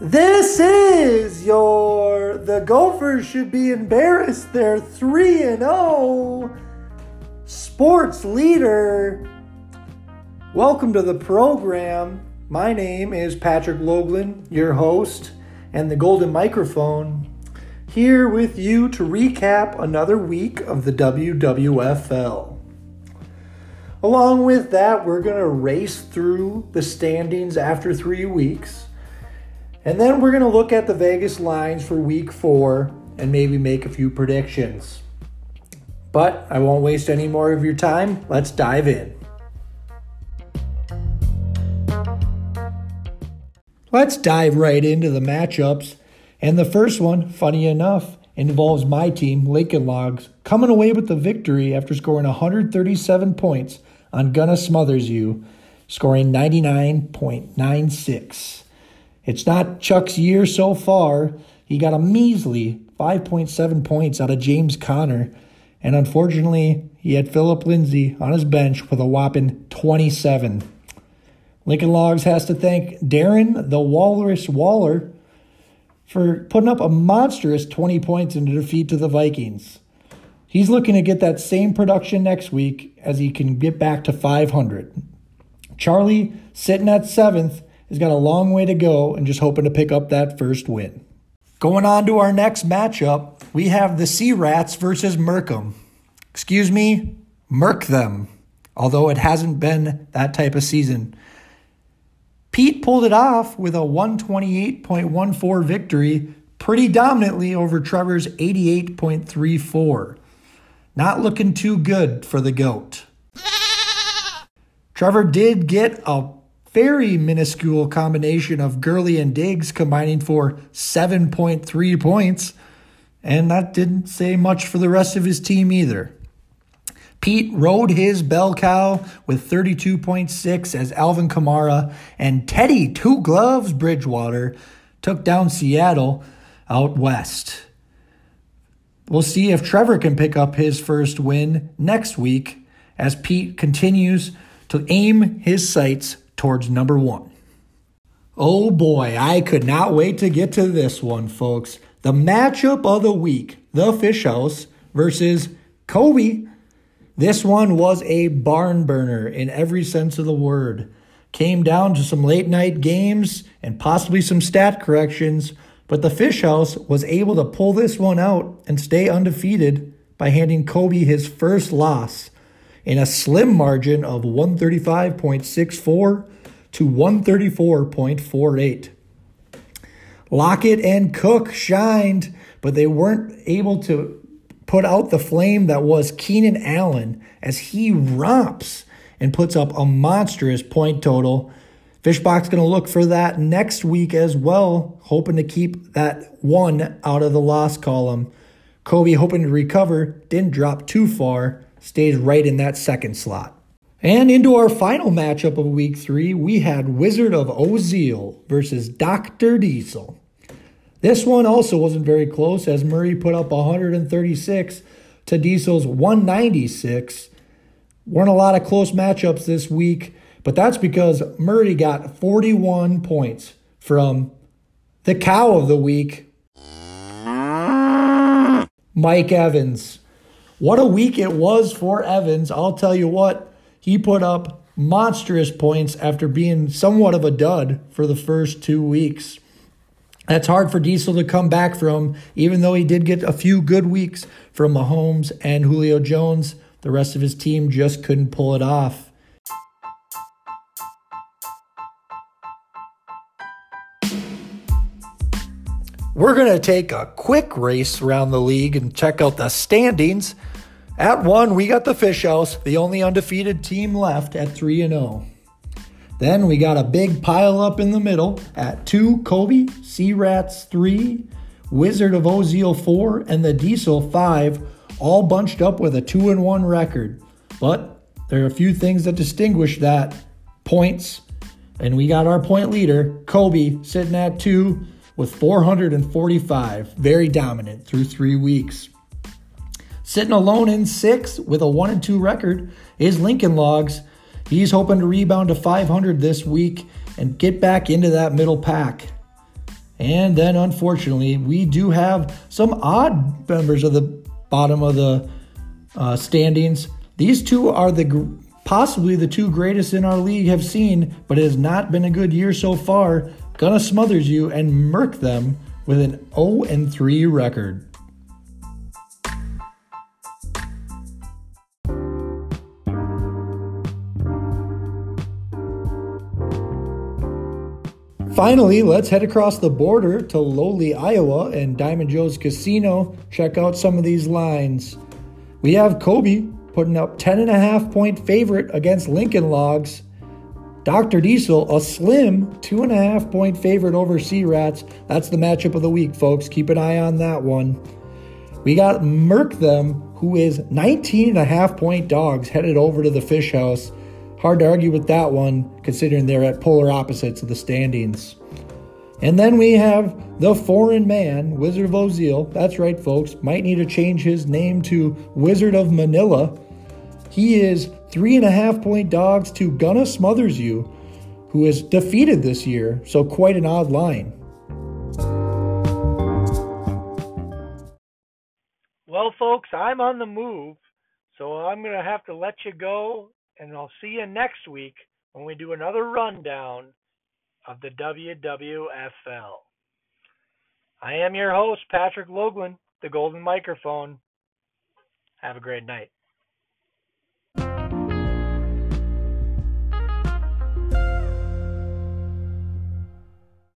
This is your the Gophers should be embarrassed. They're 3 and 0 sports leader. Welcome to the program. My name is Patrick Loughlin, your host and the golden microphone, here with you to recap another week of the WWFL. Along with that, we're going to race through the standings after 3 weeks and then we're going to look at the Vegas lines for week four and maybe make a few predictions. But I won't waste any more of your time. Let's dive in. Let's dive right into the matchups. And the first one, funny enough, involves my team, Lincoln Logs, coming away with the victory after scoring 137 points on Gonna Smothers You, scoring 99.96. It's not Chuck's year so far. He got a measly 5.7 points out of James Conner. And unfortunately, he had Phillip Lindsay on his bench with a whopping 27. Lincoln Logs has to thank Darren the Walrus Waller for putting up a monstrous 20 points in the defeat to the Vikings. He's looking to get that same production next week as he can get back to 500. Charlie, sitting at seventh, has got a long way to go and just hoping to pick up that first win. Going on to our next matchup, we have the Sea Rats versus Merkham. Excuse me, Merk them, although it hasn't been that type of season. Pete pulled it off with a 128.14 victory pretty dominantly over Trevor's 88.34. Not looking too good for the GOAT. Trevor did get a very minuscule combination of Gurley and Diggs combining for 7.3 points, and that didn't say much for the rest of his team either. Pete rode his bell cow with 32.6 as Alvin Kamara and Teddy Two Gloves Bridgewater took down Seattle out west. We'll see if Trevor can pick up his first win next week as Pete continues to aim his sights towards number one. Oh boy, I could not wait to get to this one, folks. The matchup of the week the Fish House versus Kobe. This one was a barn burner in every sense of the word. Came down to some late night games and possibly some stat corrections, but the Fish House was able to pull this one out and stay undefeated by handing Kobe his first loss in a slim margin of 135.64 to 134.48. Lockett and Cook shined, but they weren't able to put out the flame that was Keenan Allen as he romps and puts up a monstrous point total. Fishbox going to look for that next week as well, hoping to keep that one out of the loss column. Kobe hoping to recover, didn't drop too far, stays right in that second slot. And into our final matchup of week three, we had Wizard of Oziel versus Dr. Diesel. This one also wasn't very close as Murray put up 136 to Diesel's 196. Weren't a lot of close matchups this week, but that's because Murray got 41 points from the cow of the week, Mike Evans. What a week it was for Evans. I'll tell you what, he put up monstrous points after being somewhat of a dud for the first two weeks. That's hard for Diesel to come back from, even though he did get a few good weeks from Mahomes and Julio Jones. The rest of his team just couldn't pull it off. We're going to take a quick race around the league and check out the standings. At one, we got the Fish House, the only undefeated team left at 3 and 0. Then we got a big pile up in the middle at 2, Kobe, Sea Rats 3, Wizard of Oziel 4, and the Diesel 5, all bunched up with a 2 and 1 record. But there are a few things that distinguish that points. And we got our point leader, Kobe, sitting at 2 with 445, very dominant through three weeks. Sitting alone in six with a 1 and 2 record is Lincoln Logs. He's hoping to rebound to 500 this week and get back into that middle pack. And then, unfortunately, we do have some odd members of the bottom of the uh, standings. These two are the possibly the two greatest in our league have seen, but it has not been a good year so far. Gonna smothers you and murk them with an 0 and 3 record. Finally, let's head across the border to lowly Iowa and Diamond Joe's Casino. Check out some of these lines. We have Kobe putting up 10.5 point favorite against Lincoln Logs. Dr. Diesel, a slim 2.5 point favorite over Sea Rats. That's the matchup of the week, folks. Keep an eye on that one. We got Merk Them, who is 19.5 point dogs headed over to the Fish House. Hard to argue with that one, considering they're at polar opposites of the standings. And then we have the foreign man, Wizard of Oziel. That's right, folks. Might need to change his name to Wizard of Manila. He is three and a half point dogs to Gunna Smothers You, who is defeated this year, so quite an odd line. Well, folks, I'm on the move, so I'm going to have to let you go and I'll see you next week when we do another rundown of the WWFL. I am your host, Patrick Loughlin, the Golden Microphone. Have a great night.